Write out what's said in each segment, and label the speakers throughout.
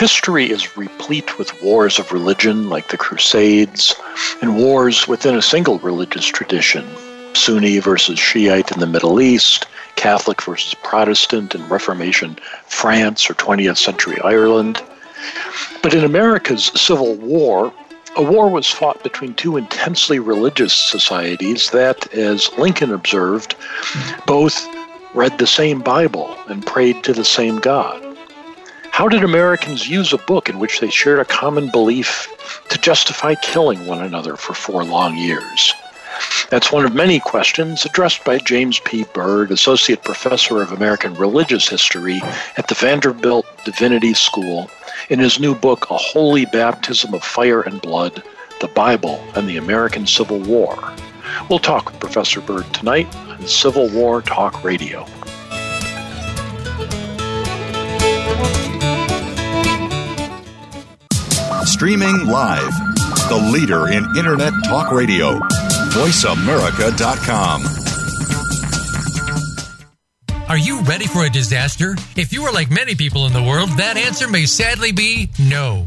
Speaker 1: History is replete with wars of religion like the Crusades and wars within a single religious tradition Sunni versus Shiite in the Middle East, Catholic versus Protestant in Reformation France or 20th century Ireland. But in America's Civil War, a war was fought between two intensely religious societies that, as Lincoln observed, both read the same Bible and prayed to the same God. How did Americans use a book in which they shared a common belief to justify killing one another for four long years? That's one of many questions addressed by James P. Byrd, Associate Professor of American Religious History at the Vanderbilt Divinity School, in his new book, A Holy Baptism of Fire and Blood The Bible and the American Civil War. We'll talk with Professor Byrd tonight on Civil War Talk Radio.
Speaker 2: Streaming live. The leader in Internet talk radio. VoiceAmerica.com.
Speaker 3: Are you ready for a disaster? If you are like many people in the world, that answer may sadly be no.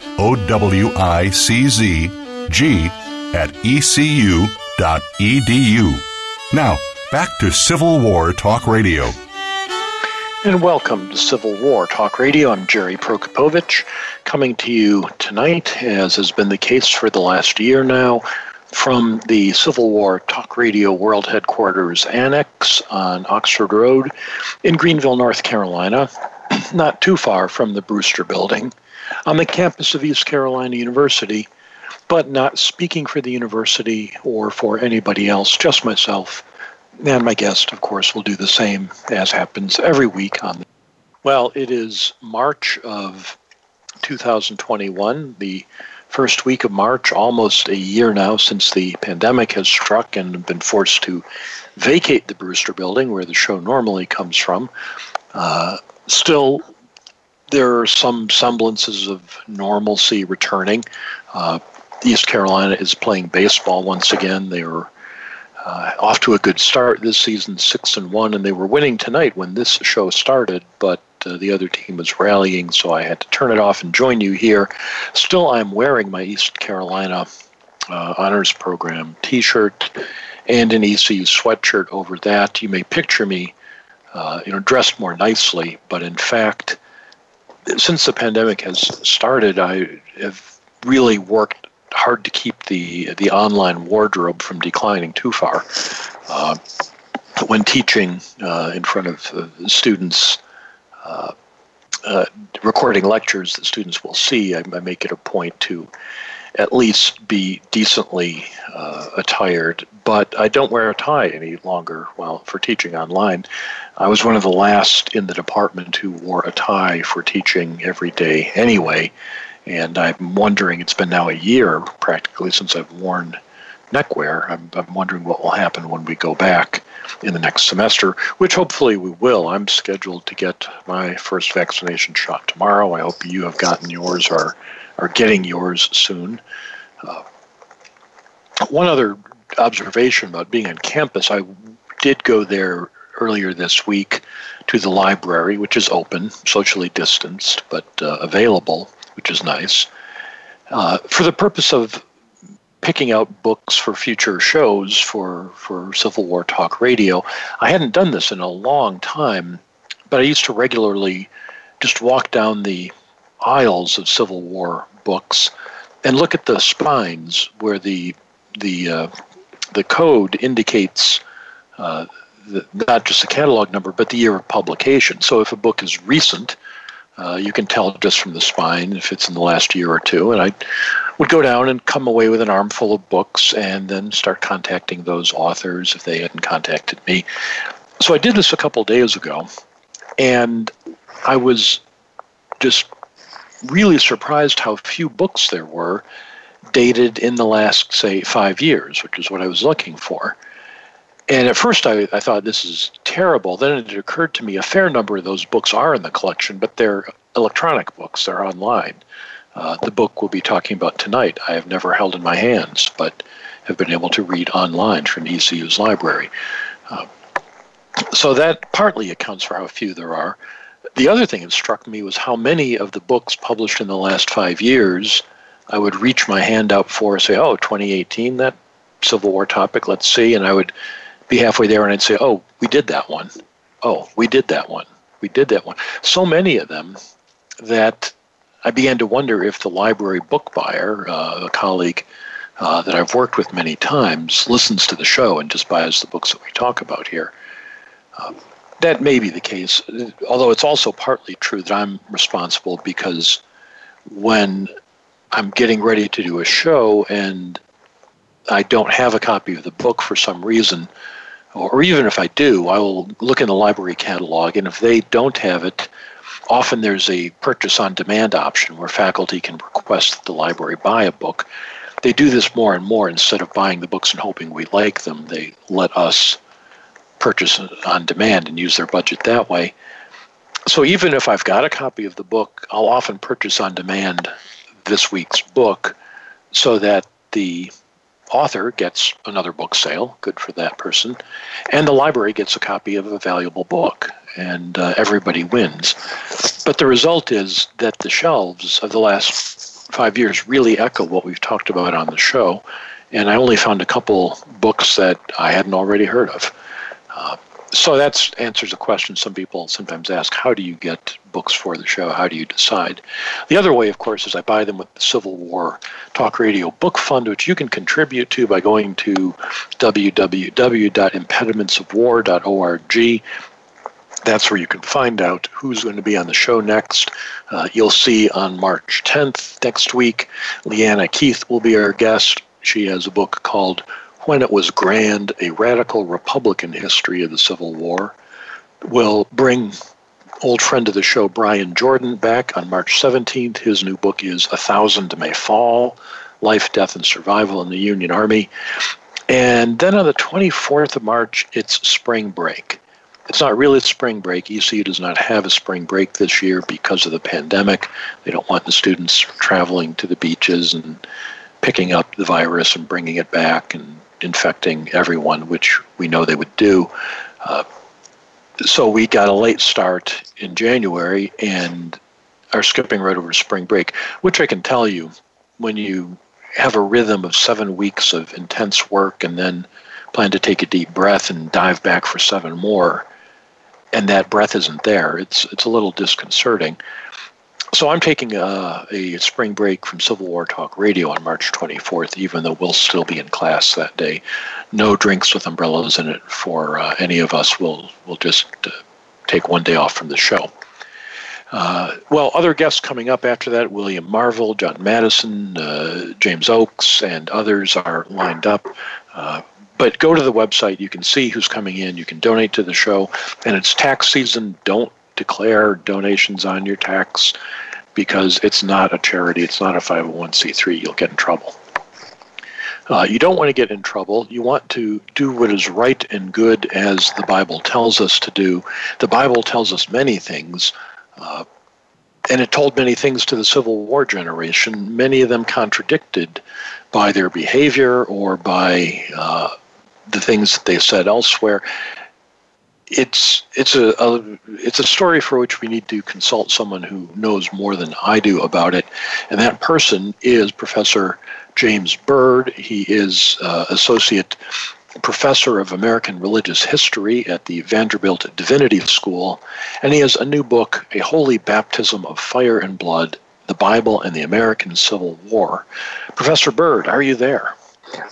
Speaker 2: O W I C Z G at ecu.edu. Now, back to Civil War Talk Radio.
Speaker 1: And welcome to Civil War Talk Radio. I'm Jerry Prokopowicz, coming to you tonight, as has been the case for the last year now, from the Civil War Talk Radio World Headquarters Annex on Oxford Road in Greenville, North Carolina, not too far from the Brewster Building on the campus of East Carolina University, but not speaking for the university or for anybody else, just myself. And my guest, of course, will do the same as happens every week on. The- well, it is March of 2021, the first week of March, almost a year now since the pandemic has struck and been forced to vacate the Brewster building where the show normally comes from. Uh, still there are some semblances of normalcy returning. Uh, East Carolina is playing baseball once again. They are uh, off to a good start this season, six and one, and they were winning tonight when this show started. But uh, the other team was rallying, so I had to turn it off and join you here. Still, I'm wearing my East Carolina uh, Honors Program T-shirt and an ECU sweatshirt over that. You may picture me, uh, you know, dressed more nicely, but in fact since the pandemic has started, I have really worked hard to keep the the online wardrobe from declining too far. Uh, when teaching uh, in front of uh, students, uh, uh, recording lectures that students will see, I, I, make it a point to at least be decently uh, attired. But I don't wear a tie any longer while for teaching online. I was one of the last in the department who wore a tie for teaching every day anyway. And I'm wondering, it's been now a year practically since I've worn neckwear. I'm, I'm wondering what will happen when we go back in the next semester, which hopefully we will. I'm scheduled to get my first vaccination shot tomorrow. I hope you have gotten yours or are getting yours soon. Uh, one other observation about being on campus, I did go there earlier this week to the library, which is open, socially distanced, but uh, available, which is nice, uh, for the purpose of picking out books for future shows for, for Civil War Talk Radio. I hadn't done this in a long time, but I used to regularly just walk down the aisles of Civil War books and look at the spines where the the uh, the code indicates uh, the, not just the catalog number, but the year of publication. So if a book is recent, uh, you can tell just from the spine if it's in the last year or two. And I would go down and come away with an armful of books and then start contacting those authors if they hadn't contacted me. So I did this a couple days ago, and I was just really surprised how few books there were dated in the last, say, five years, which is what I was looking for. And at first I, I thought this is terrible. Then it occurred to me a fair number of those books are in the collection, but they're electronic books, they're online. Uh, the book we'll be talking about tonight, I have never held in my hands, but have been able to read online from ECU's library. Uh, so that partly accounts for how few there are. The other thing that struck me was how many of the books published in the last five years I would reach my hand out for, say, oh, 2018, that Civil War topic, let's see. And I would be halfway there and I'd say, oh, we did that one. Oh, we did that one. We did that one. So many of them that I began to wonder if the library book buyer, uh, a colleague uh, that I've worked with many times, listens to the show and just buys the books that we talk about here. Uh, that may be the case, although it's also partly true that I'm responsible because when I'm getting ready to do a show and I don't have a copy of the book for some reason, or even if I do, I will look in the library catalog, and if they don't have it, often there's a purchase on demand option where faculty can request that the library buy a book. They do this more and more instead of buying the books and hoping we like them. They let us purchase on demand and use their budget that way. So even if I've got a copy of the book, I'll often purchase on demand this week's book so that the author gets another book sale, good for that person, and the library gets a copy of a valuable book, and uh, everybody wins. But the result is that the shelves of the last five years really echo what we've talked about on the show, and I only found a couple books that I hadn't already heard of. So that answers a question some people sometimes ask how do you get books for the show how do you decide the other way of course is i buy them with the civil war talk radio book fund which you can contribute to by going to www.impedimentsofwar.org that's where you can find out who's going to be on the show next. Uh, you'll see on March 10th next week, LeeAnna Keith will be our guest. She has a book called when it was grand, a radical Republican history of the Civil War. We'll bring old friend of the show, Brian Jordan, back on March 17th. His new book is A Thousand May Fall Life, Death, and Survival in the Union Army. And then on the 24th of March, it's spring break. It's not really spring break. ECU does not have a spring break this year because of the pandemic. They don't want the students traveling to the beaches and picking up the virus and bringing it back and infecting everyone, which we know they would do. Uh, so we got a late start in January and are skipping right over spring break, which I can tell you when you have a rhythm of seven weeks of intense work and then plan to take a deep breath and dive back for seven more, and that breath isn't there, it's it's a little disconcerting. So I'm taking a, a, spring break from Civil War Talk Radio on March 24th, even though we'll still be in class that day. No drinks with umbrellas in it for uh, any of us. We'll we'll just uh, take one day off from the show. Uh, well, other guests coming up after that: William Marvel, John Madison, uh, James Oakes, and others are lined up. Uh, but go to the website; you can see who's coming in. You can donate to the show, and it's tax season. Don't declare donations on your tax because it's not a charity, it's not a 501c3. You'll get in trouble. Uh, you don't want to get in trouble. You want to do what is right and good as the Bible tells us to do. The Bible tells us many things, uh, and it told many things to the Civil War generation, many of them contradicted by their behavior or by uh, the things that they said elsewhere. It's it's a, a, it's a story for which we need to consult someone who knows more than I do about it, and that person is Professor James Byrd. He is uh, associate professor of American religious history at the Vanderbilt Divinity School, and he has a new book, A Holy Baptism of Fire and Blood The Bible and the American Civil War. Professor Byrd, are you there?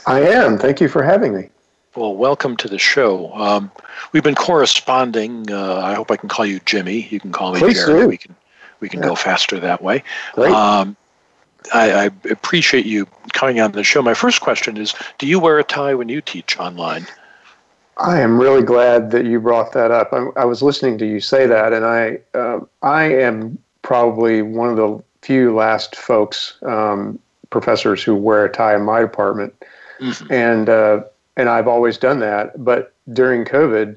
Speaker 4: I am. Thank you for having me.
Speaker 1: Well, welcome to the show. Um, we've been corresponding. Uh, I hope I can call you Jimmy. You can call me
Speaker 4: Please
Speaker 1: Jerry.
Speaker 4: Do.
Speaker 1: We can we can yeah. go faster that way.
Speaker 4: Great. Um,
Speaker 1: I, I, appreciate you coming on the show. My first question is Do you wear a tie when you teach online?
Speaker 4: I am really glad that you brought that up. I, I was listening to you say that, and I, uh, I am probably one of the few last folks, um, professors who wear a tie in my department. Mm-hmm. And, uh, and I've always done that. But during COVID,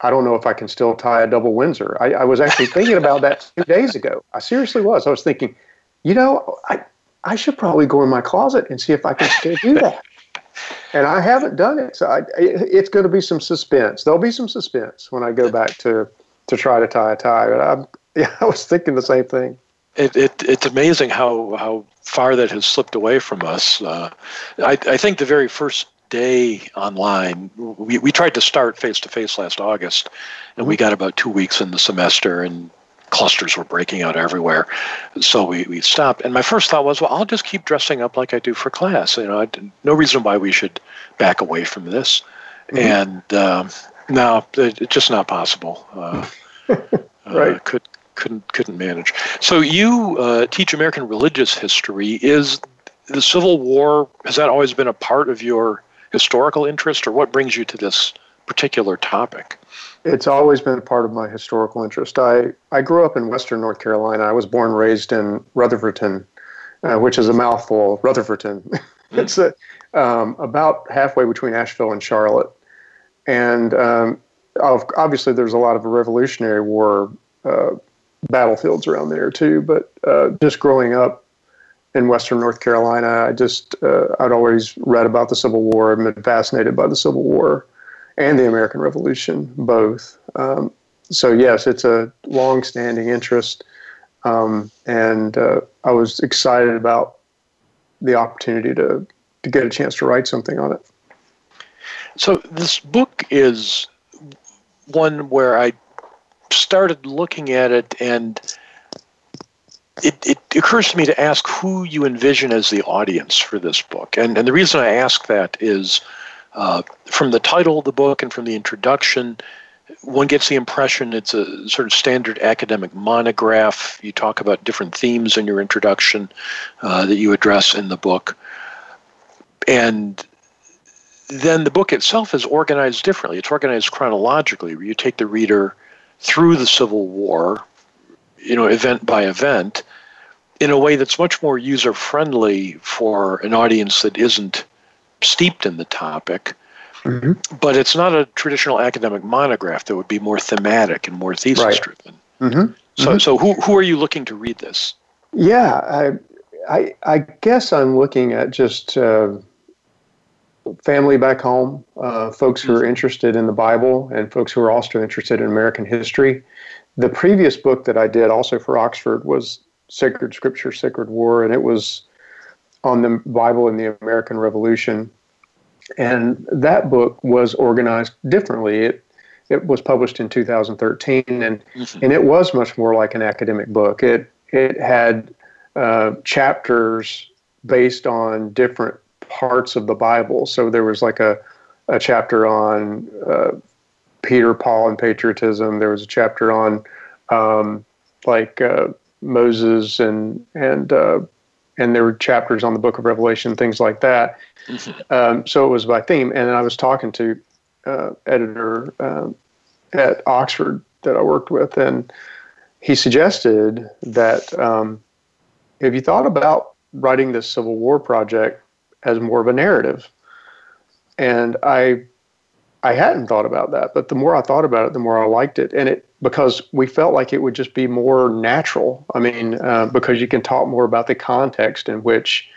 Speaker 4: I don't know if I can still tie a double Windsor. I, I was actually thinking about that two days ago. I seriously was. I was thinking, you know, I, I should probably go in my closet and see if I can still do that. and I haven't done it, so I, it's going to be some suspense. There'll be some suspense when I go back to to try to tie a tie. But I'm, yeah, I was thinking the same thing.
Speaker 1: It, it, it's amazing how, how far that has slipped away from us. Uh, I, I think the very first day online, we, we tried to start face to face last August, and we mm-hmm. got about two weeks in the semester, and clusters were breaking out everywhere. So we, we stopped. And my first thought was, well, I'll just keep dressing up like I do for class. You know, no reason why we should back away from this. Mm-hmm. And um, no, it, it's just not possible. Uh,
Speaker 4: right.
Speaker 1: Uh, could couldn't couldn't manage. So you uh, teach American religious history. Is the Civil War has that always been a part of your historical interest, or what brings you to this particular topic?
Speaker 4: It's always been part of my historical interest. I, I grew up in Western North Carolina. I was born raised in Rutherfordton, uh, which is a mouthful, Rutherfordton. it's a, um, about halfway between Asheville and Charlotte. And um, obviously, there's a lot of Revolutionary War uh, battlefields around there too. But uh, just growing up in Western North Carolina, I just uh, I'd always read about the Civil War and been fascinated by the Civil War and the American Revolution, both. Um, so yes, it's a long-standing interest, um, and uh, I was excited about the opportunity to to get a chance to write something on it.
Speaker 1: So this book is one where I started looking at it and. It, it, occurs to me to ask who you envision as the audience for this book. And, and the reason I ask that is uh, from the title of the book and from the introduction, one gets the impression it's a sort of standard academic monograph. You talk about different themes in your introduction uh, that you address in the book. And then the book itself is organized differently. It's organized chronologically, where you take the reader through the Civil War, you know, event by event, in a way that's much more user friendly for an audience that isn't steeped in the topic. Mm-hmm. But it's not a traditional academic monograph that would be more thematic and more thesis right. driven. Mm-hmm. So, mm-hmm. so who, who are you looking to read this?
Speaker 4: Yeah, I, I, I guess I'm looking at just uh, family back home, uh, folks who are mm-hmm. interested in the Bible, and folks who are also interested in American history. The previous book that I did, also for Oxford, was Sacred Scripture, Sacred War, and it was on the Bible and the American Revolution. And that book was organized differently. It it was published in 2013, and mm-hmm. and it was much more like an academic book. It it had uh, chapters based on different parts of the Bible. So there was like a a chapter on uh, Peter, Paul, and patriotism. There was a chapter on um, like uh, Moses and and uh, and there were chapters on the book of Revelation, things like that. Mm-hmm. Um, so it was by theme. And I was talking to uh, editor um, at Oxford that I worked with, and he suggested that um, have you thought about writing this Civil War project as more of a narrative? And I I hadn't thought about that, but the more I thought about it, the more I liked it, and it because we felt like it would just be more natural. I mean, uh, because you can talk more about the context in which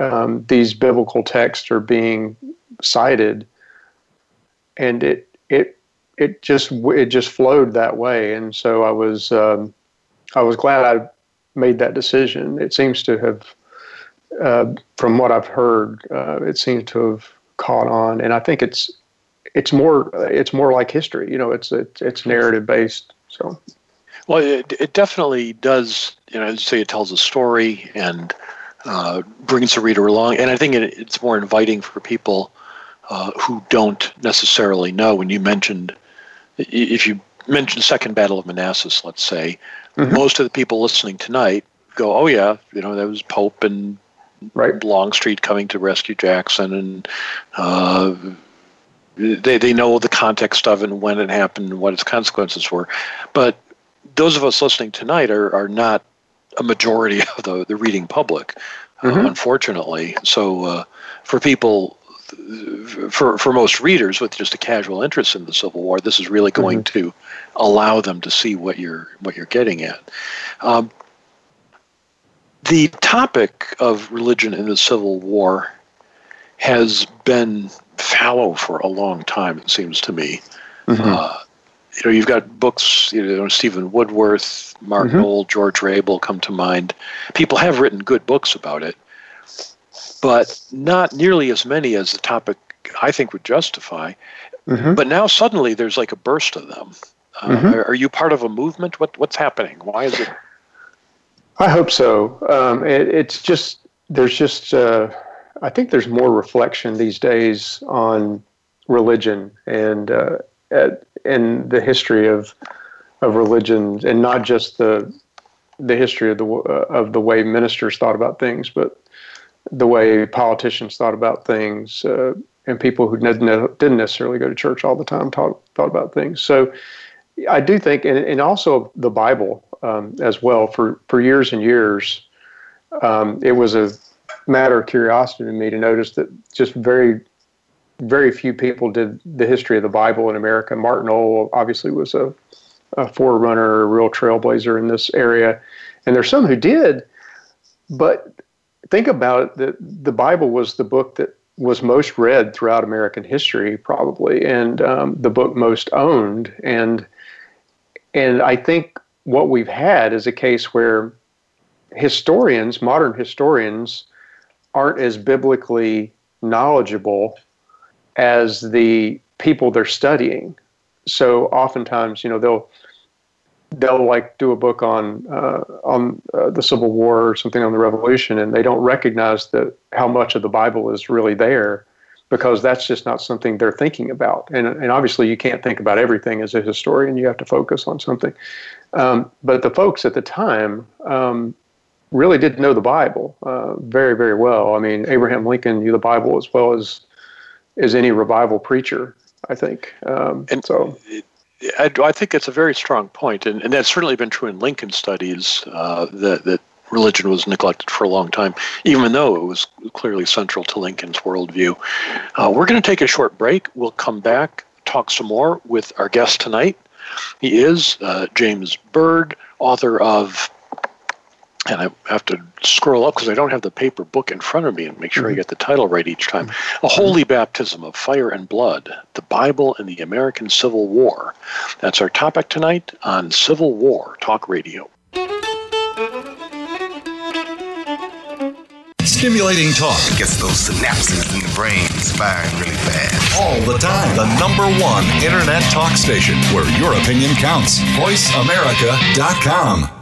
Speaker 4: um, these biblical texts are being cited, and it it it just it just flowed that way, and so I was um, I was glad I made that decision. It seems to have, uh, from what I've heard, uh, it seems to have caught on, and I think it's it's more it's more like history. You know, it's it's, it's narrative based. So,
Speaker 1: well, it, it definitely does. You know, say, it tells a story and uh, brings the reader along, and I think it, it's more inviting for people uh, who don't necessarily know. When you mentioned, if you mentioned Second Battle of Manassas, let's say, mm-hmm. most of the people listening tonight go, "Oh yeah, you know that was Pope and right. Longstreet coming to rescue Jackson, and uh, they they know the context of it and when it happened and what its consequences were. But those of us listening tonight are are not a majority of the the reading public, uh, mm-hmm. uh, unfortunately. So uh, for people. For for most readers with just a casual interest in the Civil War, this is really going mm-hmm. to allow them to see what you're what you're getting at. Um, the topic of religion in the Civil War has been fallow for a long time. It seems to me. Mm-hmm. Uh, you know, you've got books. You know, Steven Woodworth, Mark mm-hmm. Noll, George Rable come to mind. People have written good books about it, but not nearly as many as the topic I think would justify. Mm-hmm. But now suddenly there's like a burst of them. Uh, mm-hmm. are, are, you part of a movement? What what's happening? Why is it?
Speaker 4: I hope so. Um, it, it's just there's just uh, I think there's more reflection these days on religion and uh, and the history of of religion, and not just the the history of the uh, of the way ministers thought about things, but the way politicians thought about things, uh, and people who didn't necessarily go to church all the time thought thought about things. So, I do think, and, and also the Bible um, as well. For for years and years, um, it was a matter of curiosity to me to notice that just very, very few people did the history of the Bible in America. Martin Noll obviously was a, a forerunner, a real trailblazer in this area, and there's some who did, but think about it, the, the Bible was the book that was most read throughout American history, probably, and um, the book most owned. And and I think what we've had is a case where historians, modern historians, aren't as biblically knowledgeable as the people they're studying. So oftentimes, you know, they'll they'll like do a book on uh, on uh, the Civil War or something on the Revolution, and they don't recognize that how much of the Bible is really there because that's just not something they're thinking about. And and obviously, you can't think about everything as a historian; you have to focus on something. Um, but the folks at the time um, really did know the Bible uh, very, very well. I mean, Abraham Lincoln knew the Bible as well as as any revival preacher. I think. Um, and so.
Speaker 1: I, I, think it's a very strong point, and, and that's certainly been true in Lincoln studies uh, that that religion was neglected for a long time, even though it was clearly central to Lincoln's worldview. Uh, we're going to take a short break. We'll come back, talk some more with our guest tonight. He is uh, James Byrd, author of and I have to scroll up because I don't have the paper book in front of me and make sure mm-hmm. I get the title right each time. A Holy Baptism of Fire and Blood, the Bible and the American Civil War. That's our topic tonight on Civil War Talk Radio.
Speaker 5: Stimulating talk gets those synapses in the brain firing really fast. All the time. The number one internet talk station where your opinion counts. VoiceAmerica.com.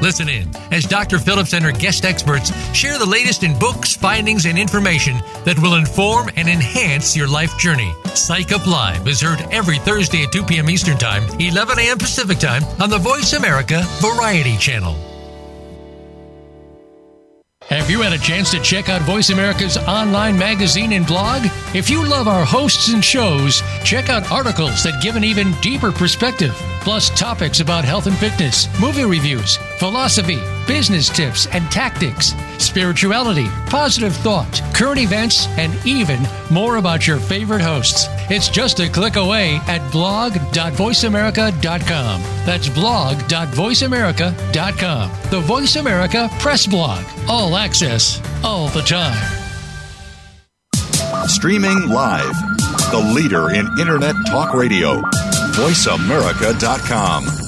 Speaker 3: Listen in as Dr. Phillips and her guest experts share the latest in books, findings, and information that will inform and enhance your life journey. Psych Up Live is heard every Thursday at 2 p.m. Eastern Time, 11 a.m. Pacific Time on the Voice America Variety Channel. Have you had a chance to check out Voice America's online magazine and blog? If you love our hosts and shows, check out articles that give an even deeper perspective, plus topics about health and fitness, movie reviews, philosophy, business tips and tactics, spirituality, positive thought, current events, and even more about your favorite hosts. It's just a click away at blog.voiceamerica.com. That's blog.voiceamerica.com. The Voice America Press Blog. All access, all the time.
Speaker 5: Streaming live. The leader in Internet talk radio. VoiceAmerica.com.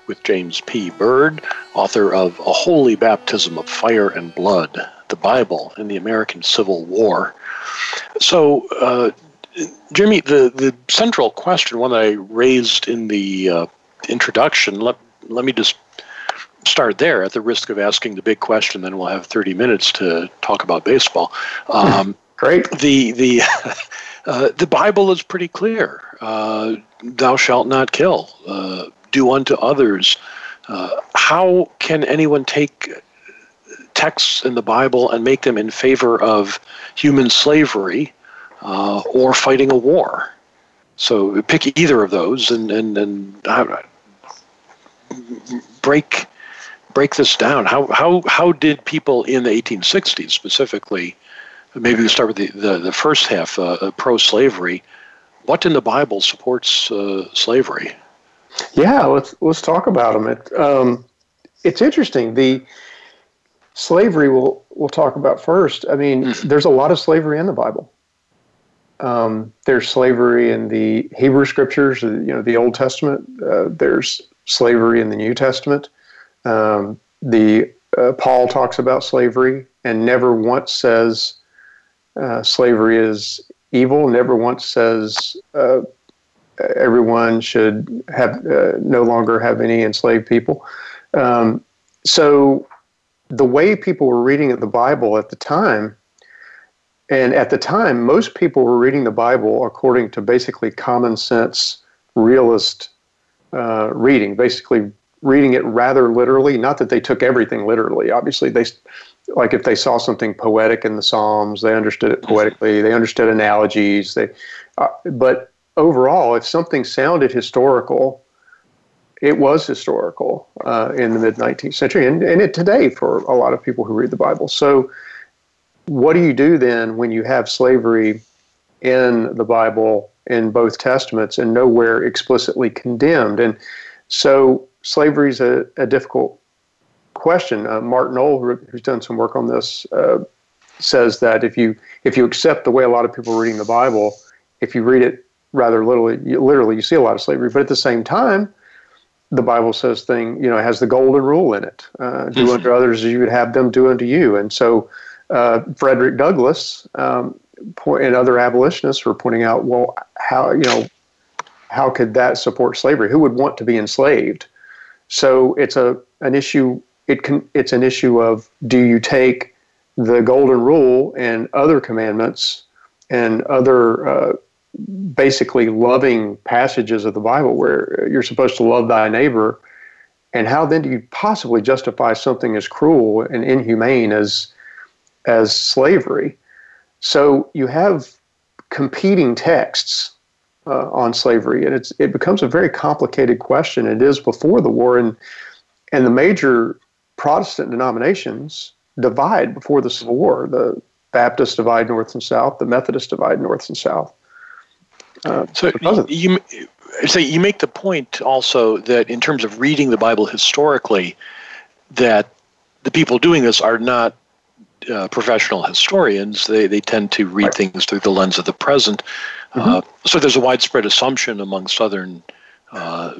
Speaker 1: with James P. Byrd, author of A Holy Baptism of Fire and Blood, the Bible and the American Civil War. So, uh, Jimmy, the, the central question, one I raised in the uh, introduction, let, let me just start there at the risk of asking the big question, then we'll have 30 minutes to talk about baseball.
Speaker 4: Um, Great.
Speaker 1: The, the, uh, the Bible is pretty clear. Uh, thou shalt not kill. Uh, do unto others. Uh, how can anyone take texts in the Bible and make them in favor of human slavery uh, or fighting a war? So pick either of those and and and break break this down. How how how did people in the 1860s specifically? Maybe we start with the the, the first half, uh, pro slavery. What in the Bible supports uh, slavery?
Speaker 4: Yeah, let's let's talk about them. It, um, it's interesting. The slavery we'll we'll talk about first. I mean, mm-hmm. there's a lot of slavery in the Bible. Um, there's slavery in the Hebrew scriptures, you know, the Old Testament. Uh, there's slavery in the New Testament. Um, the uh, Paul talks about slavery and never once says uh, slavery is evil. Never once says uh, everyone should have uh, no longer have any enslaved people. Um, so the way people were reading the Bible at the time, and at the time, most people were reading the Bible according to basically common sense, realist uh, reading, basically reading it rather literally. Not that they took everything literally. Obviously, they like if they saw something poetic in the Psalms, they understood it poetically. They understood analogies. They, uh, but overall, if something sounded historical, it was historical uh, in the mid 19th century and, and it today for a lot of people who read the Bible. So, what do you do then when you have slavery in the Bible in both testaments and nowhere explicitly condemned? And so, slavery is a, a difficult question. Uh, Mark Noll, who's done some work on this, uh, says that if you if you accept the way a lot of people are reading the Bible, if you read it rather literally, literally you see a lot of slavery. But at the same time, the Bible says thing, you know, has the golden rule in it: uh, do mm-hmm. unto others as you would have them do unto you. And so, uh, Frederick Douglass um, and other abolitionists were pointing out, well, how you know, how could that support slavery? Who would want to be enslaved? So it's a an issue. It can it's an issue of do you take the golden rule and other commandments and other uh, basically loving passages of the Bible where you're supposed to love thy neighbor. And how then do you possibly justify something as cruel and inhumane as as slavery? So you have competing texts uh, on slavery, and it's it becomes a very complicated question. It is before the war, and and the major Protestant denominations divide before the Civil War. The Baptists divide north and south. The Methodists divide north and south.
Speaker 1: Uh, so you, so you make the point also that in terms of reading the Bible historically, that the people doing this are not uh, professional historians. They they tend to read right. things through the lens of the present. Mm-hmm. Uh, so there's a widespread assumption among Southern uh,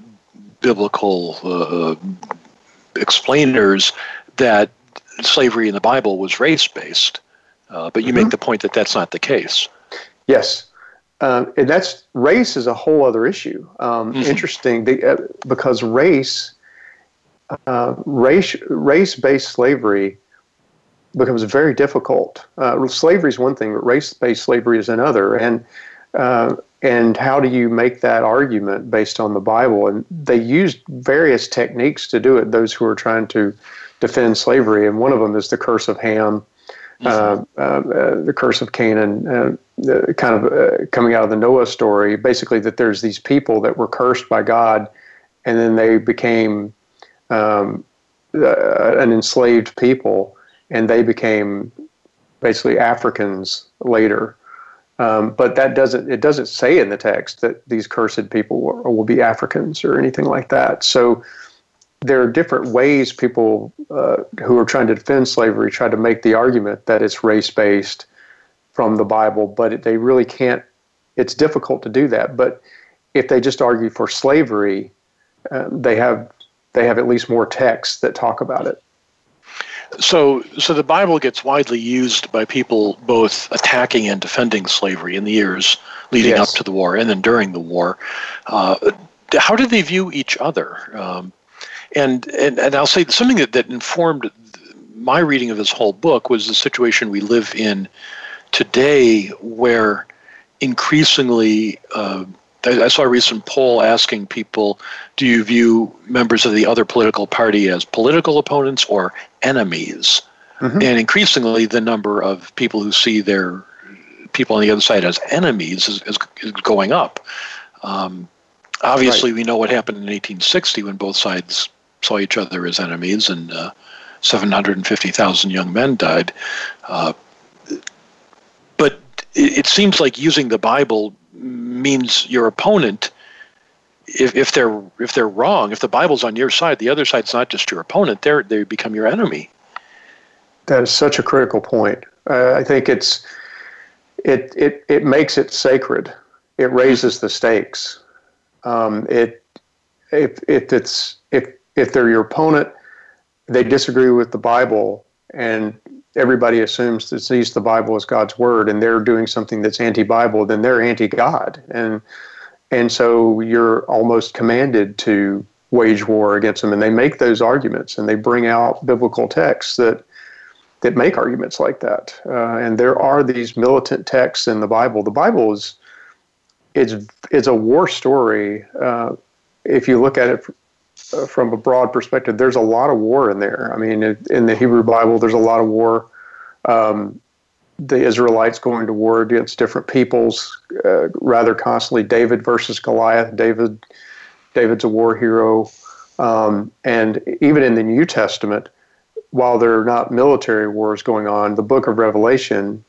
Speaker 1: biblical uh, explainers that slavery in the Bible was race based. Uh, but you mm-hmm. make the point that that's not the case.
Speaker 4: Yes. Um, and that's race is a whole other issue. Um, mm-hmm. Interesting the, uh, because race, uh, race, race-based slavery becomes very difficult. Uh, slavery is one thing, but race-based slavery is another. And uh, and how do you make that argument based on the Bible? And they used various techniques to do it. Those who are trying to defend slavery, and one of them is the curse of Ham. Uh, uh, the curse of Canaan, uh, kind of uh, coming out of the Noah story. Basically, that there's these people that were cursed by God, and then they became um, uh, an enslaved people, and they became basically Africans later. Um, but that doesn't it doesn't say in the text that these cursed people will, will be Africans or anything like that. So there are different ways people uh, who are trying to defend slavery try to make the argument that it's race based from the Bible, but it, they really can't. It's difficult to do that. But if they just argue for slavery, uh, they have they have at least more texts that talk about it.
Speaker 1: So, so the Bible gets widely used by people both attacking and defending slavery in the years leading yes. up to the war and then during the war. Uh, how did they view each other? Um, and, and and I'll say something that, that informed my reading of this whole book was the situation we live in today, where increasingly. Uh, I saw a recent poll asking people, do you view members of the other political party as political opponents or enemies? Mm-hmm. And increasingly, the number of people who see their people on the other side as enemies is, is, is going up. Um, obviously, right. we know what happened in 1860 when both sides saw each other as enemies, and uh, 750,000 young men died. Uh, but it, it, seems like using the Bible means your opponent. If, if they're if they're wrong, if the Bible's on your side, the other side's not just your opponent; they they become your enemy.
Speaker 4: That is such a critical point. Uh, I think it's it it it makes it sacred. It raises the stakes. Um, it if if it's if if they're your opponent, they disagree with the Bible, and everybody assumes that sees the Bible as God's word, and they're doing something that's anti-Bible, then they're anti-God, and and so you're almost commanded to wage war against them. And they make those arguments, and they bring out biblical texts that that make arguments like that. Uh, and there are these militant texts in the Bible. The Bible is it's it's a war story. Uh, if you look at it from a broad perspective, there's a lot of war in there. I mean, in the Hebrew Bible, there's a lot of war. Um, the Israelites going to war against different peoples uh, rather constantly. David versus Goliath. David, David's a war hero, um, and even in the New Testament, while there are not military wars going on, the Book of Revelation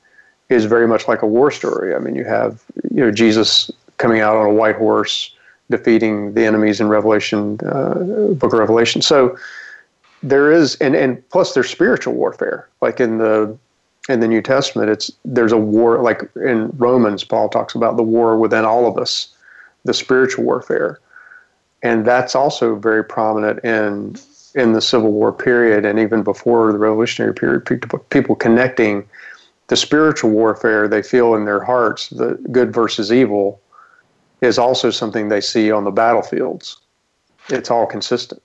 Speaker 4: is very much like a war story. I mean, you have you know Jesus coming out on a white horse defeating the enemies in Revelation, uh, Book of Revelation. So there is, and and plus there's spiritual warfare. Like in the in the New Testament, it's there's a war. Like in Romans, Paul talks about the war within all of us, the spiritual warfare, and that's also very prominent in in the Civil War period and even before the Revolutionary period. People, people connecting the spiritual warfare they feel in their hearts, the good versus evil, is also something they see on the battlefields. It's all consistent.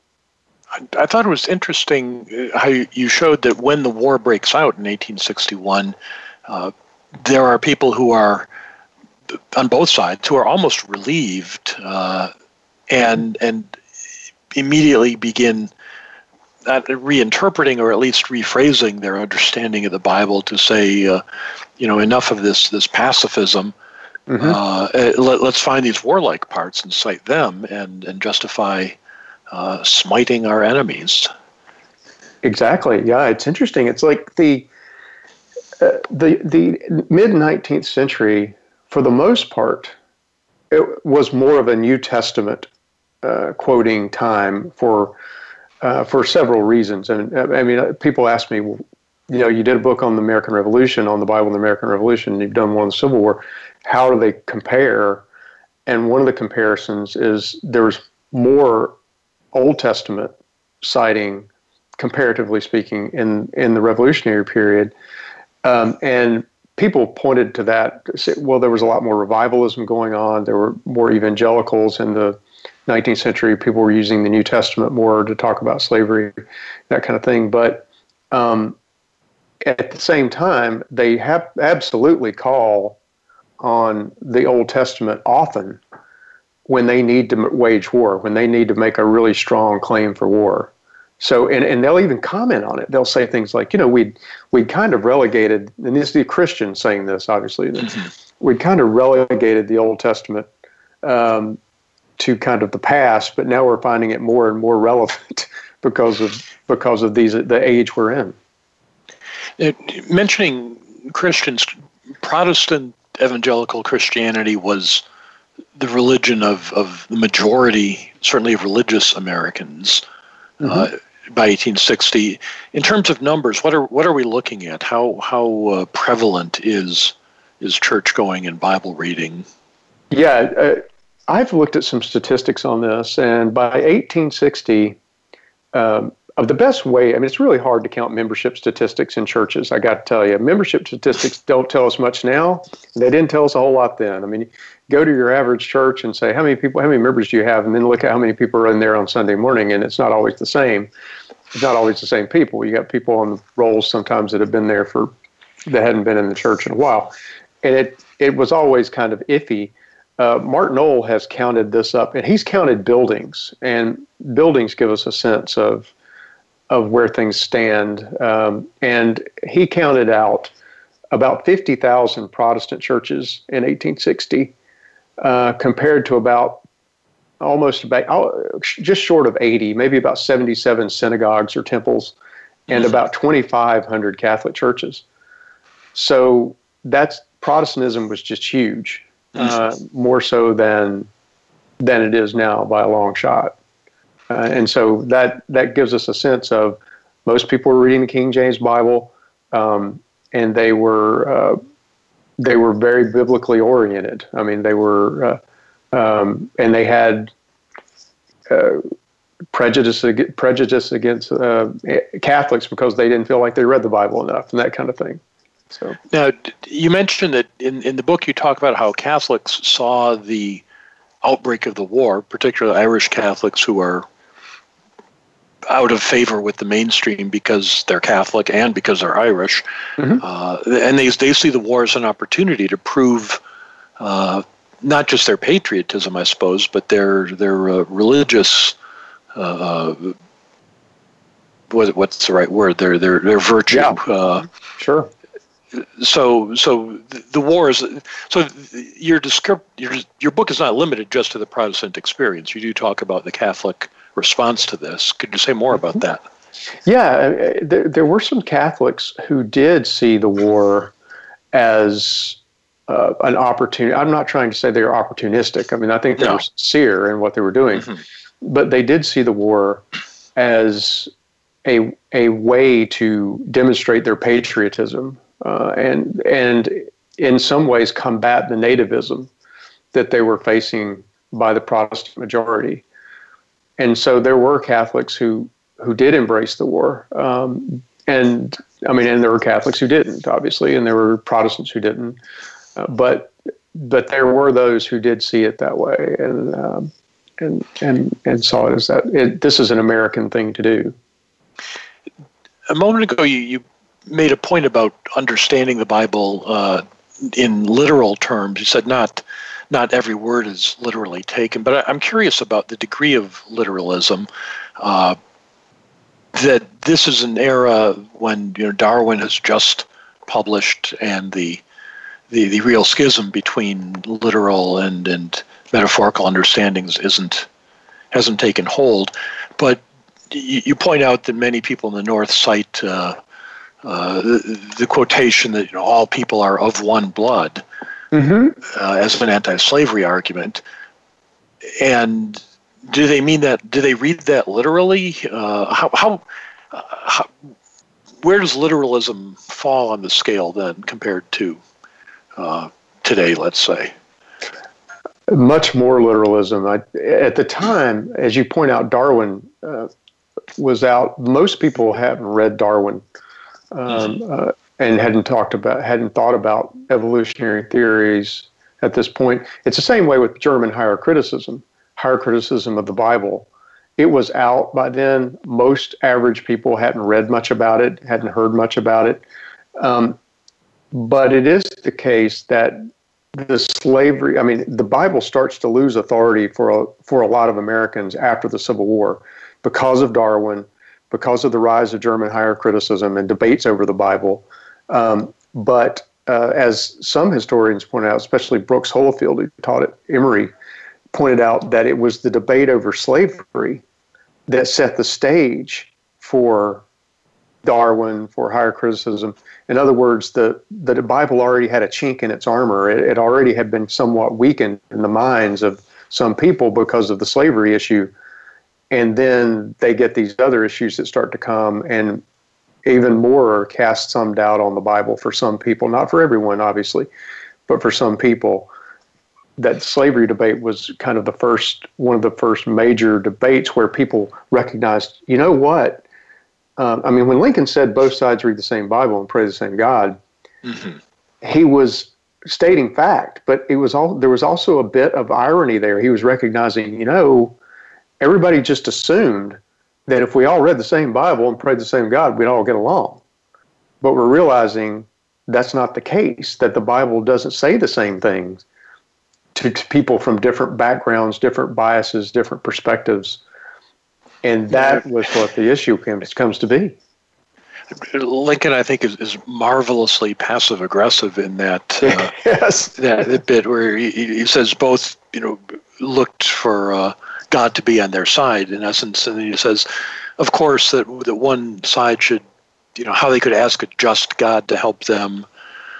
Speaker 1: I, thought it was interesting uh, how you showed that when the war breaks out in 1861, uh, there are people who are on both sides who are almost relieved uh, and and immediately begin not reinterpreting or at least rephrasing their understanding of the Bible to say, uh, you know, enough of this this pacifism. Mm-hmm. Uh, let, us find these warlike parts and cite them and, and justify uh, smiting our enemies.
Speaker 4: Exactly. Yeah, it's interesting. It's like the uh, the the mid nineteenth century, for the most part, it was more of a New Testament uh, quoting time for uh, for several reasons. And I mean, people ask me, you know, you did a book on the American Revolution, on the Bible and the American Revolution, and you've done one on the Civil War how do they compare? And one of the comparisons is there was more Old Testament citing, comparatively speaking, in in the Revolutionary period, um, and people pointed to that. Well, there was a lot more revivalism going on. There were more evangelicals in the 19th century. People were using the New Testament more to talk about slavery, that kind of thing. But um, at the same time, they have absolutely call on the Old Testament often when they need to wage war, when they need to make a really strong claim for war. So, and, and they'll even comment on it. They'll say things like, you know, we'd, we'd kind of relegated, and this is the Christian saying this, obviously, that mm-hmm. we'd kind of relegated the Old Testament um, to kind of the past, but now we're finding it more and more relevant because of, because of these, the age we're in.
Speaker 1: It, mentioning Christians, Protestant evangelical Christianity was the religion of, of the majority, certainly of religious Americans. Mm-hmm. Uh, by 1860, in terms of numbers, what are what are we looking at? How how uh, prevalent is is church going and Bible reading?
Speaker 4: Yeah, uh, I've looked at some statistics on this, and by 1860, um, of the best way, I mean, it's really hard to count membership statistics in churches. I got to tell you, membership statistics don't tell us much now. They didn't tell us a whole lot then. I mean, go to your average church and say, how many people, how many members do you have? And then look at how many people are in there on Sunday morning, and it's not always the same. It's not always the same people. You got people on rolls sometimes that have been there for, that hadn't been in the church in a while. And it, it was always kind of iffy. Uh, Mark Noll has counted this up, and he's counted buildings, and buildings give us a sense of of where things stand. Um, and he counted out about 50,000 Protestant churches in 1860, uh, compared to about almost about oh, just short of 80, maybe about 77 synagogues or temples, and about 2,500 Catholic churches. So that's Protestantism was just huge, uh, more so than than it is now by a long shot. Uh, and so that that gives us a sense of most people were reading the King James Bible, um, and they were uh, they were very biblically oriented. I mean, they were uh, um, and they had uh, prejudice prejudice against uh, Catholics because they didn't feel like they read the Bible enough and that kind of thing. So
Speaker 1: now you mentioned that in in the book you talk about how Catholics saw the outbreak of the war, particularly Irish Catholics who are out of favor with the mainstream because they're Catholic and because they're Irish, mm-hmm. uh, and they they see the war as an opportunity to prove uh, not just their patriotism, I suppose, but their their uh, religious. Uh, uh, what, what's the right word? Their their their virtue.
Speaker 4: Yeah. Uh, sure
Speaker 1: so so the war is so your descript your your book is not limited just to the Protestant experience. You do talk about the Catholic response to this. Could you say more about mm-hmm. that?
Speaker 4: Yeah, uh, there, there were some Catholics who did see the war as uh, an opportunity. I'm not trying to say they were opportunistic. I mean, I think they no. were sincere in what they were doing, mm-hmm. but they did see the war as a a way to demonstrate their patriotism uh, and and in some ways combat the nativism that they were facing by the Protestant majority and so there were Catholics who who did embrace the war, um, and I mean, and there were Catholics who didn't, obviously, and there were Protestants who didn't, uh, but but there were those who did see it that way, and um, and and and saw it as that it, this is an American thing to do.
Speaker 1: A moment ago, you, you made a point about understanding the Bible uh, in literal terms. You said not not every word is literally taken, but I, am curious about the degree of literalism. Uh, that this is an era when you know Darwin has just published, and the the, the real schism between literal and, and metaphorical understandings isn't hasn't taken hold. But you, you point out that many people in the North cite uh, uh, the, the, quotation that you know, all people are of one blood mm-hmm. uh, as an anti-slavery argument. And do they mean that? Do they read that literally? Uh, how, how, uh, how, where does literalism fall on the scale then compared to uh, today? Let's say.
Speaker 4: much more literalism. I, at the time, as you point out, Darwin uh, was out. Most people hadn't read Darwin um, uh, and hadn't talked about, hadn't thought about evolutionary theories at this point. It's the same way with German higher criticism, higher criticism of the Bible. It was out by then. Most average people hadn't read much about it, hadn't heard much about it. Um, but it is the case that the slavery, I mean, the Bible starts to lose authority for a, for a lot of Americans after the Civil War because of Darwin, because of the rise of German higher criticism and debates over the Bible. Um, but uh, as some historians point out, especially Brooks Holifield, who taught at Emory, pointed out that it was the debate over slavery that set the stage for Darwin, for higher criticism. In other words, the, the Bible already had a chink in its armor. It, it already had been somewhat weakened in the minds of some people because of the slavery issue. And then they get these other issues that start to come and even more cast some doubt on the Bible for some people, not for everyone, obviously, but for some people. That slavery debate was kind of the first, one of the first major debates where people recognized, you know what? Um, I mean, when Lincoln said both sides read the same Bible and pray the same God, mm-hmm. he was stating fact, but it was all there was also a bit of irony there. He was recognizing, you know, everybody just assumed that if we all read the same Bible and prayed the same God, we'd all get along. But we're realizing that's not the case, that the Bible doesn't say the same things to, to people from different backgrounds, different biases, different perspectives. And that was what the issue comes, comes to be.
Speaker 1: Lincoln, I think, is, is marvelously passive aggressive in that uh, yes. that bit where he, he says both, you know, looked for uh, God to be on their side in essence. And then he says, of course, that that one side should, you know, how they could ask a just God to help them,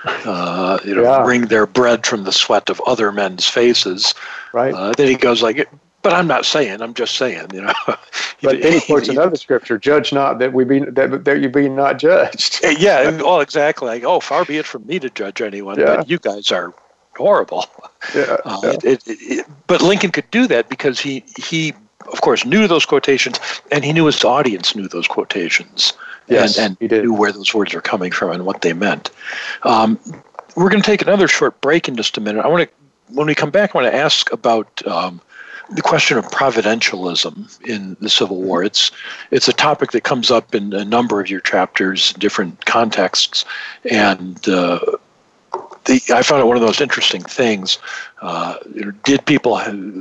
Speaker 1: uh, you know, yeah. bring their bread from the sweat of other men's faces.
Speaker 4: Right. Uh,
Speaker 1: then he goes like, but I'm not saying. I'm just saying. You know.
Speaker 4: but then he quotes another scripture: "Judge not, that we be that, that you be not judged."
Speaker 1: yeah. Well, exactly. Like, oh, far be it from me to judge anyone, yeah. but you guys are horrible. Yeah, uh, yeah. It, it, it, but Lincoln could do that because he he of course knew those quotations and he knew his audience knew those quotations
Speaker 4: yes,
Speaker 1: and, and knew where those words were coming from and what they meant. Um, we're going to take another short break in just a minute. I want to when we come back, I want to ask about um, the question of providentialism in the Civil War. It's it's a topic that comes up in a number of your chapters, different contexts, and uh, the, I found it one of those interesting things. Uh, did people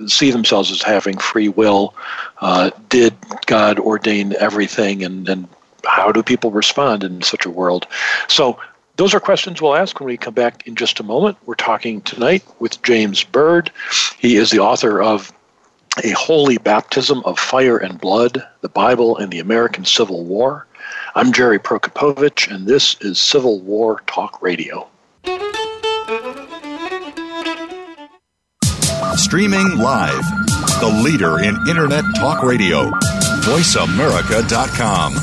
Speaker 1: see themselves as having free will? Uh, did God ordain everything? And, and how do people respond in such a world? So, those are questions we'll ask when we come back in just a moment. We're talking tonight with James Byrd. He is the author of A Holy Baptism of Fire and Blood, the Bible and the American Civil War. I'm Jerry Prokopowicz, and this is Civil War Talk Radio.
Speaker 5: Streaming live. The leader in Internet talk radio. VoiceAmerica.com.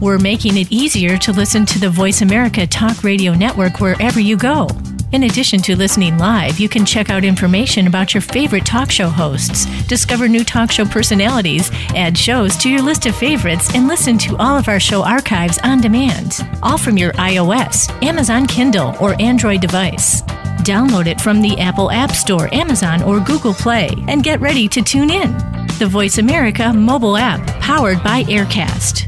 Speaker 6: We're making it easier to listen to the Voice America Talk Radio Network wherever you go. In addition to listening live, you can check out information about your favorite talk show hosts, discover new talk show personalities, add shows to your list of favorites, and listen to all of our show archives on demand. All from your iOS, Amazon Kindle, or Android device. Download it from the Apple App Store, Amazon, or Google Play and get ready to tune in. The Voice America mobile app, powered by Aircast.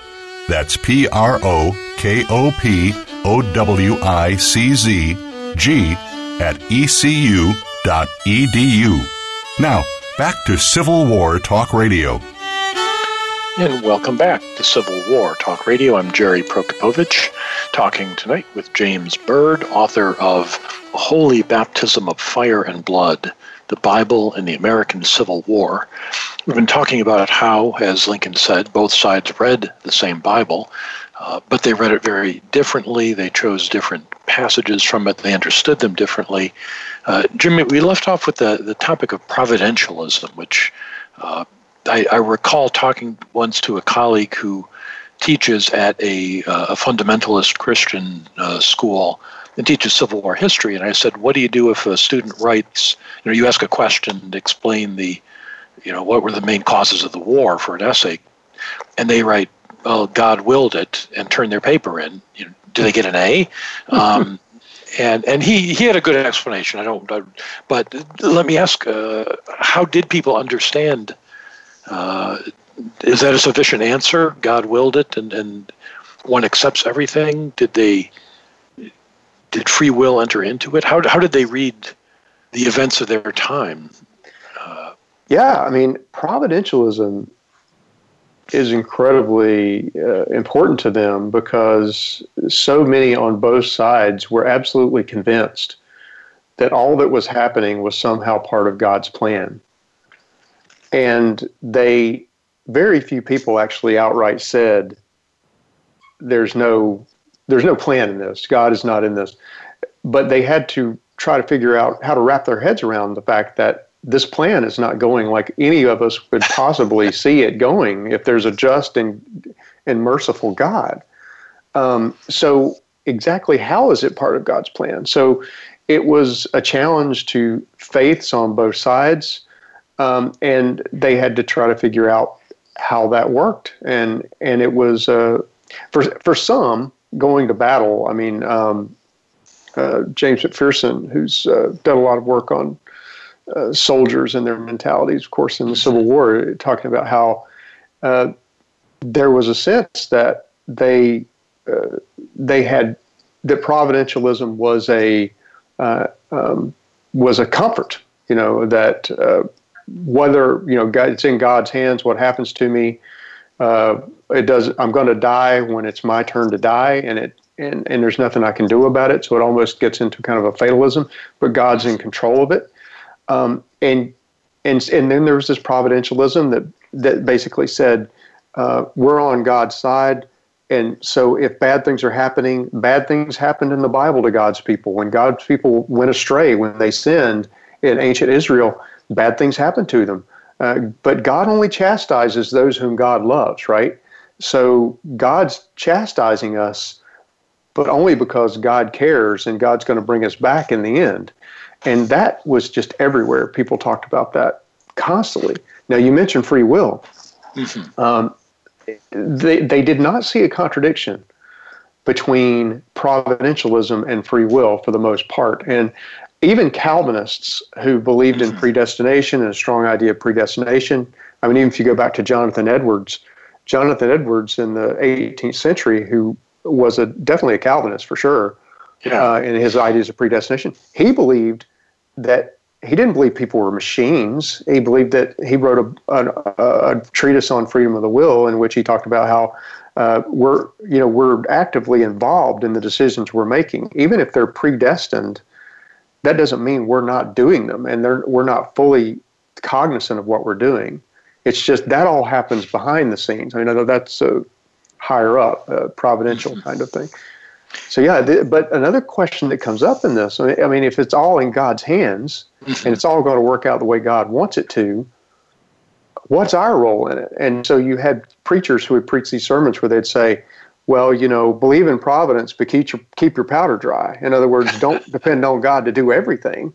Speaker 2: That's P R O K O P O W I C Z G at ecu.edu. Now, back to Civil War Talk Radio.
Speaker 1: And welcome back to Civil War Talk Radio. I'm Jerry Prokopowicz, talking tonight with James Byrd, author of Holy Baptism of Fire and Blood The Bible and the American Civil War. We've been talking about how, as Lincoln said, both sides read the same Bible, uh, but they read it very differently. They chose different passages from it, they understood them differently. Uh, Jimmy, we left off with the, the topic of providentialism, which uh, I, I, recall talking once to a colleague who teaches at a, uh, a fundamentalist Christian uh, school and teaches Civil War history. And I said, "What do you do if a student writes? You know, you ask a question to explain the, you know, what were the main causes of the war for an essay, and they write, well, God willed it, and turn their paper in. You know, do they get an A?" Um, and and he he had a good explanation. I don't, but let me ask: uh, How did people understand? Uh, is that a sufficient answer? God willed it, and, and one accepts everything. Did they? Did free will enter into it? How how did they read the events of their time?
Speaker 4: Uh, yeah, I mean, providentialism is incredibly uh, important to them because so many on both sides were absolutely convinced that all that was happening was somehow part of God's plan. And they, very few people actually outright said, there's no, there's no plan in this. God is not in this. But they had to try to figure out how to wrap their heads around the fact that this plan is not going like any of us could possibly see it going if there's a just and, and merciful God. Um, so, exactly how is it part of God's plan? So, it was a challenge to faiths on both sides um, and they had to try to figure out how that worked. And and it was uh, for for some going to battle. I mean, um, uh, James McPherson, who's uh, done a lot of work on uh, soldiers and their mentalities, of course, in the Civil War, talking about how uh, there was a sense that they uh, they had that providentialism was a um, was a comfort. You know that whether you know God, it's in God's hands, what happens to me, uh, it does. I'm going to die when it's my turn to die, and it and and there's nothing I can do about it. So it almost gets into kind of a fatalism, but God's in control of it. Um, and and and then there was this providentialism that that basically said uh, we're on God's side. And so, if bad things are happening, bad things happened in the Bible to God's people. When God's people went astray, when they sinned in ancient Israel, bad things happened to them. Uh, but God only chastises those whom God loves, right? So God's chastising us, but only because God cares and God's going to bring us back in the end. And that was just everywhere. People talked about that constantly. Now, you mentioned free will. Mm-hmm. Um, they, they did not see a contradiction between providentialism and free will for the most part. And even Calvinists who believed in predestination and a strong idea of predestination. I mean, even if you go back to Jonathan Edwards, Jonathan Edwards in the 18th century, who was a definitely a Calvinist for sure, yeah. uh, in his ideas of predestination, he believed that he didn't believe people were machines. He believed that he wrote a, a, a treatise on freedom of the will in which he talked about how uh, we're you know we're actively involved in the decisions we're making, even if they're predestined that doesn't mean we're not doing them and we're not fully cognizant of what we're doing. It's just that all happens behind the scenes. I mean, that's a higher up, a providential mm-hmm. kind of thing. So yeah, th- but another question that comes up in this, I mean, if it's all in God's hands mm-hmm. and it's all going to work out the way God wants it to, what's our role in it? And so you had preachers who would preach these sermons where they'd say, well, you know, believe in providence, but keep your, keep your powder dry. In other words, don't depend on God to do everything.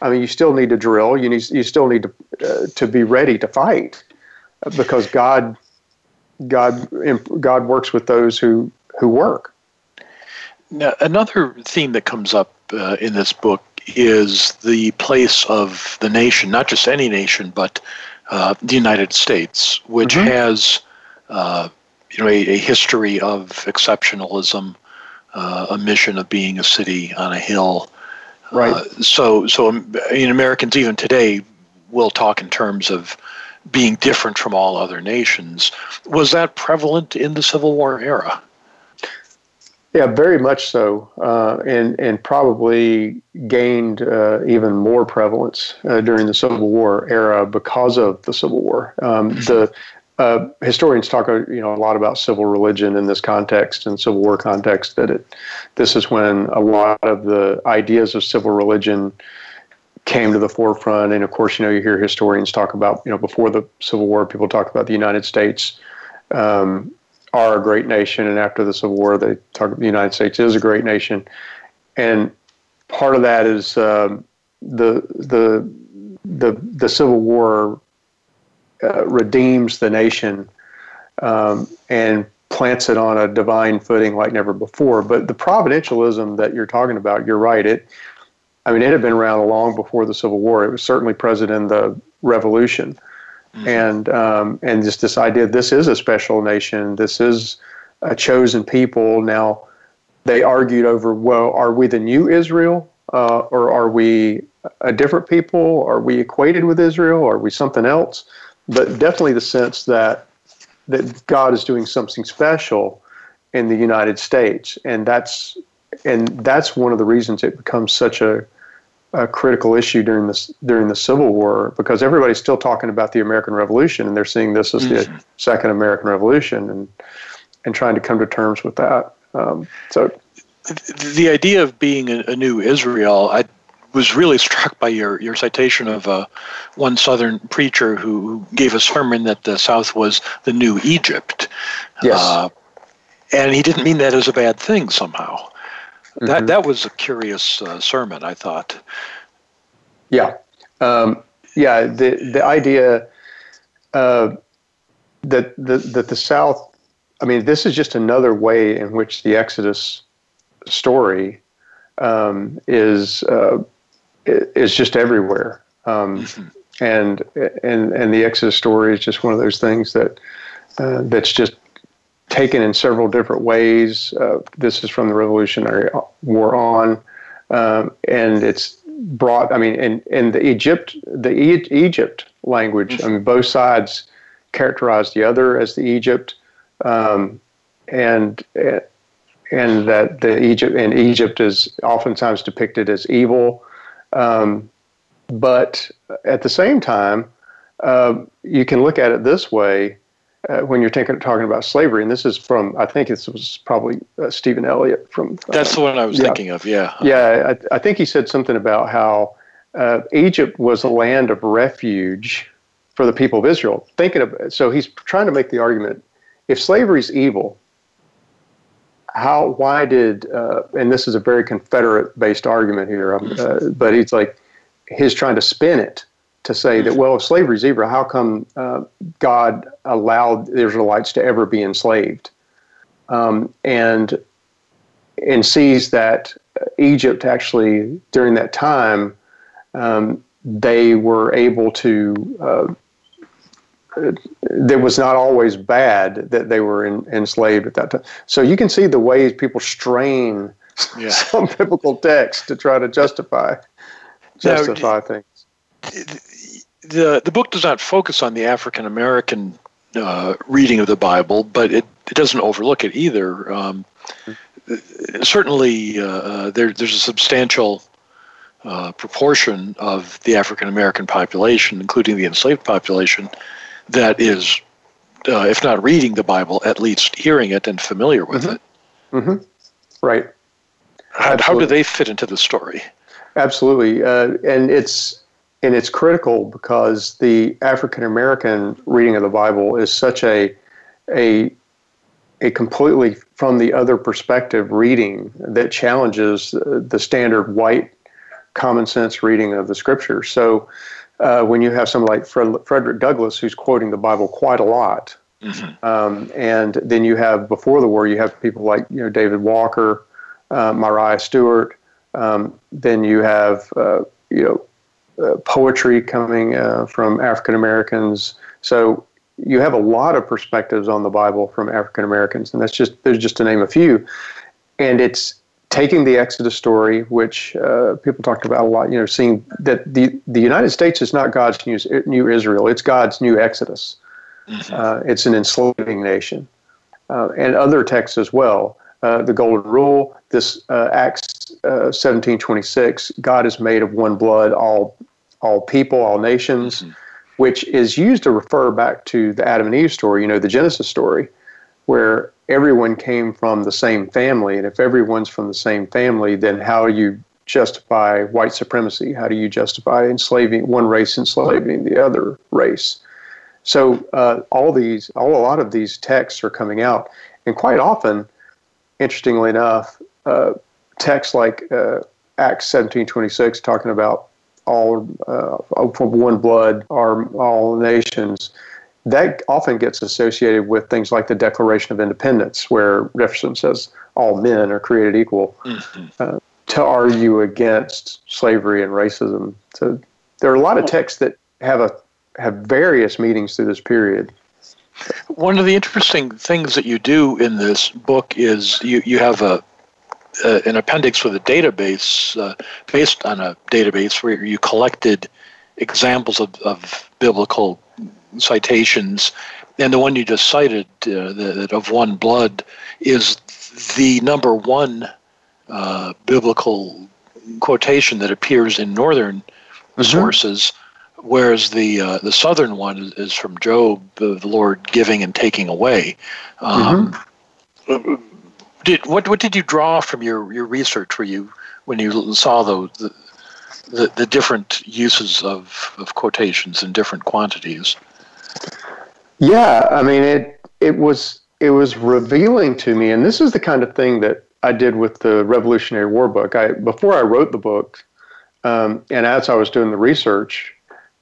Speaker 4: I mean, you still need to drill. You need you still need to uh, to be ready to fight because God God God works with those who who work.
Speaker 1: Now, another theme that comes up uh, in this book is the place of the nation, not just any nation, but uh, the United States, which mm-hmm. has uh, you know a, a, history of exceptionalism, uh, a mission of being a city on a hill.
Speaker 4: Right.
Speaker 1: Uh, so, so um, I mean, Americans even today will talk in terms of being different from all other nations. Was that prevalent in the Civil War era?
Speaker 4: Yeah, very much so, uh, and and probably gained uh, even more prevalence uh, during the Civil War era because of the Civil War. Um, the uh, historians talk, uh, you know, a lot about civil religion in this context and Civil War context. That it, this is when a lot of the ideas of civil religion came to the forefront. And of course, you know, you hear historians talk about, you know, before the Civil War, people talk about the United States. Um, are a great nation, and after the Civil War, they talk the United States is a great nation, and part of that is um, the the the the Civil War uh, redeems the nation um, and plants it on a divine footing like never before. But the providentialism that you're talking about, you're right. It, I mean, it had been around long before the Civil War. It was certainly present in the Revolution. Mm-hmm. And um, and just this idea this is a special nation, this is a chosen people. Now, they argued over well, are we the new Israel, uh, or are we a different people? Are we equated with Israel? Are we something else? But definitely the sense that that God is doing something special in the United States, and that's and that's one of the reasons it becomes such a a critical issue during this during the Civil War because everybody's still talking about the American Revolution and they're seeing this as mm-hmm. the second American Revolution and and trying to come to terms with that. Um, so,
Speaker 1: the idea of being a, a, new Israel, I was really struck by your your citation of uh, one Southern preacher who gave a sermon that the South was the new Egypt.
Speaker 4: Yes. Uh,
Speaker 1: and he didn't mean that as a bad thing somehow. Mm-hmm. That that was a curious uh, sermon, I thought.
Speaker 4: Yeah, um, yeah. The the idea uh, that the that the South. I mean, this is just another way in which the Exodus story um, is uh, is just everywhere. Um, mm-hmm. And and and the Exodus story is just one of those things that uh, that's just taken in several different ways. Uh, this is from the Revolutionary War on, um, and it's brought. I mean, in in the Egypt the e- Egypt language. I mean, both sides characterize the other as the Egypt, um, and and that the Egypt and Egypt is oftentimes depicted as evil, um, but at the same time, uh, you can look at it this way uh, when you're taking, talking about slavery, and this is from I think this was probably uh, Stephen Elliott from.
Speaker 1: Uh, That's the one I was yeah, thinking of. Yeah.
Speaker 4: Yeah, I, I, think he said something about how uh, Egypt was a land of refuge for the people of Israel. Thinking of so he's trying to make the argument: if slavery is evil, how why did uh, and this is a very Confederate based argument here, um, uh, but he's like he's trying to spin it to say that, well, if slavery is evil, how come uh, God allowed the Israelites to ever be enslaved? Um, and and sees that Egypt actually during that time um, they were able to. It was not always bad that they were in, enslaved at that time. So you can see the ways people strain yeah. some biblical text to try to justify justify now, things
Speaker 1: the the book does not focus on the African American uh, reading of the Bible, but it, it doesn't overlook it either. Um, certainly, uh, uh, there, there's a substantial uh, proportion of the African American population, including the enslaved population, that is, uh, if not reading the Bible, at least hearing it and familiar with
Speaker 4: mm-hmm.
Speaker 1: it.
Speaker 4: Mm-hmm. Right.
Speaker 1: How, how, do they fit into the story?
Speaker 4: Absolutely, uh, and it's and it's critical because the African American reading of the Bible is such a a a completely from the other perspective reading that challenges the standard white common sense reading of the scripture. So uh, when you have someone like Fred, Frederick Douglass who's quoting the Bible quite a lot, mm-hmm. um, and then you have before the war you have people like you know David Walker uh, Maria Stewart. Um, then you have uh, you know uh, poetry coming uh, from African Americans. So you have a lot of perspectives on the Bible from African Americans, and that's just there's just to name a few. And it's taking the Exodus story, which uh, people talked about a lot. You know, seeing that the the United States is not God's new, new Israel; it's God's new Exodus. Mm-hmm. Uh, it's an enslaving nation, uh, and other texts as well. Uh, the Golden Rule, this Acts 1726, uh, God is made of one blood, all all people, all nations, mm-hmm. which is used to refer back to the Adam and Eve story, you know, the Genesis story, where everyone came from the same family. And if everyone's from the same family, then how do you justify white supremacy? How do you justify enslaving one race, enslaving the other race? So uh, all these, all a lot of these texts are coming out, and quite often, interestingly enough, uh, texts like uh, Acts 17:26 talking about all uh, from one blood are all nations. That often gets associated with things like the Declaration of Independence, where Jefferson says all men are created equal, mm-hmm. uh, to argue against slavery and racism. So there are a lot of texts that have a have various meanings through this period.
Speaker 1: One of the interesting things that you do in this book is you, you have a uh, an appendix with a database uh, based on a database where you collected examples of, of biblical citations. And the one you just cited, uh, the, of one blood, is the number one uh, biblical quotation that appears in northern mm-hmm. sources, whereas the uh, the southern one is, from Job, the Lord giving and taking away. Um, mm-hmm did what what did you draw from your, your research where you when you saw those the, the, the different uses of, of quotations in different quantities?
Speaker 4: Yeah, I mean it it was it was revealing to me, and this is the kind of thing that I did with the Revolutionary War book. I before I wrote the book, um, and as I was doing the research,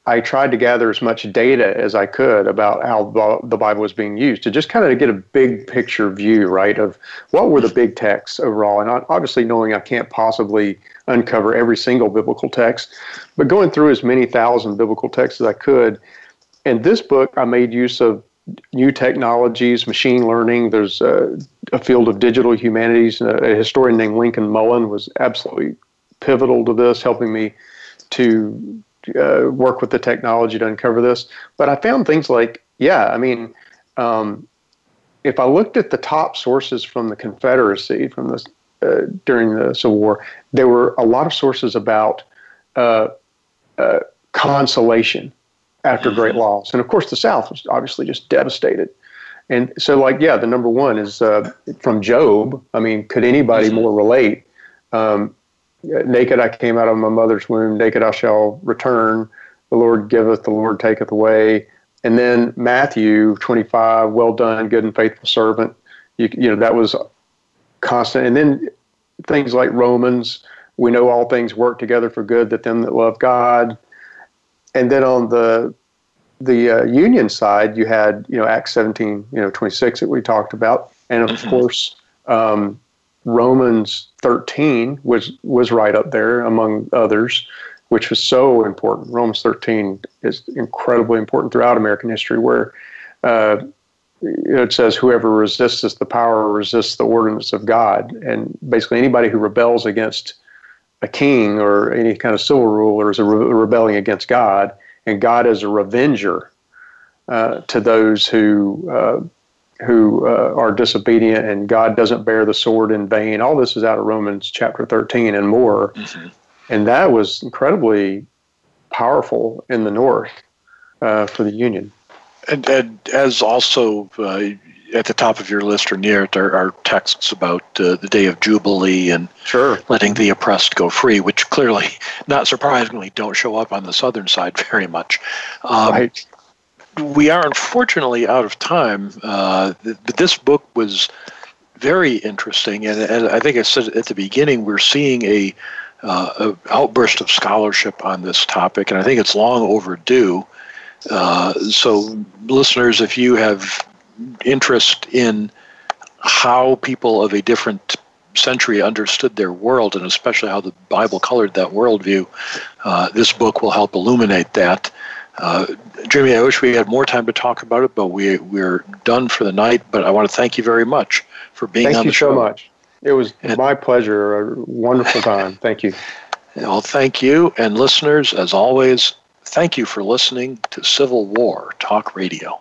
Speaker 4: I tried to gather as much data as I could about how the Bible was being used to just kind of get a big picture view, right, of what were the big texts overall. And obviously, knowing I can't possibly uncover every single biblical text, but going through as many thousand biblical texts as I could. In this book, I made use of new technologies, machine learning. There's a, a field of digital humanities. A, a historian named Lincoln Mullen was absolutely pivotal to this, helping me to uh, work with the technology to uncover this. But I found things like, yeah, I mean, um, if I looked at the top sources from the Confederacy from the uh, during the Civil War, there were a lot of sources about uh, uh consolation after great mm-hmm. loss, and of course the South was obviously just devastated. And so, like, yeah, the number one is uh, from Job. I mean, could anybody mm-hmm. more relate? Um, naked I came out of my mother's womb, naked I shall return. The Lord giveth, the Lord taketh away. And then Matthew 25, well done, good and faithful servant. You, you know, that was constant. And then things like Romans, we know all things work together for good that them that love God. And then on the the uh, union side, you had you know Acts 17, you know 26 that we talked about, and of mm-hmm. course um, Romans 13 was was right up there among others, which was so important. Romans 13 is incredibly important throughout American history, where uh, it says, "Whoever resists the power resists the ordinance of God," and basically anybody who rebels against a king or any kind of civil ruler is a re- rebelling against God, and God is a revenger uh, to those who uh, who uh, are disobedient and God doesn't bear the sword in vain. All this is out of Romans chapter 13 and more. Mm-hmm. And that was incredibly powerful in the North uh, for the Union.
Speaker 1: And, and as also uh, at the top of your list or near it are, are texts about uh, the day of Jubilee and
Speaker 4: sure.
Speaker 1: letting the oppressed go free, which clearly, not surprisingly, don't show up on the southern side very much.
Speaker 4: Um, right
Speaker 1: we are unfortunately out of time, uh, but this book was very interesting, and, and, I think I said at the beginning we're seeing a, uh, a, outburst of scholarship on this topic, and I think it's long overdue. Uh, so, listeners, if you have interest in how people of a different century understood their world, and especially how the Bible colored that worldview, uh, this book will help illuminate that. Uh, Jimmy, I wish we had more time to talk about it, but we, we're done for the night. But I want to thank you very much for being
Speaker 4: thank
Speaker 1: on
Speaker 4: the
Speaker 1: show.
Speaker 4: Thank you so much. It was and, my pleasure. A wonderful time. Thank you.
Speaker 1: Well, thank you. And listeners, as always, thank you for listening to Civil War Talk Radio.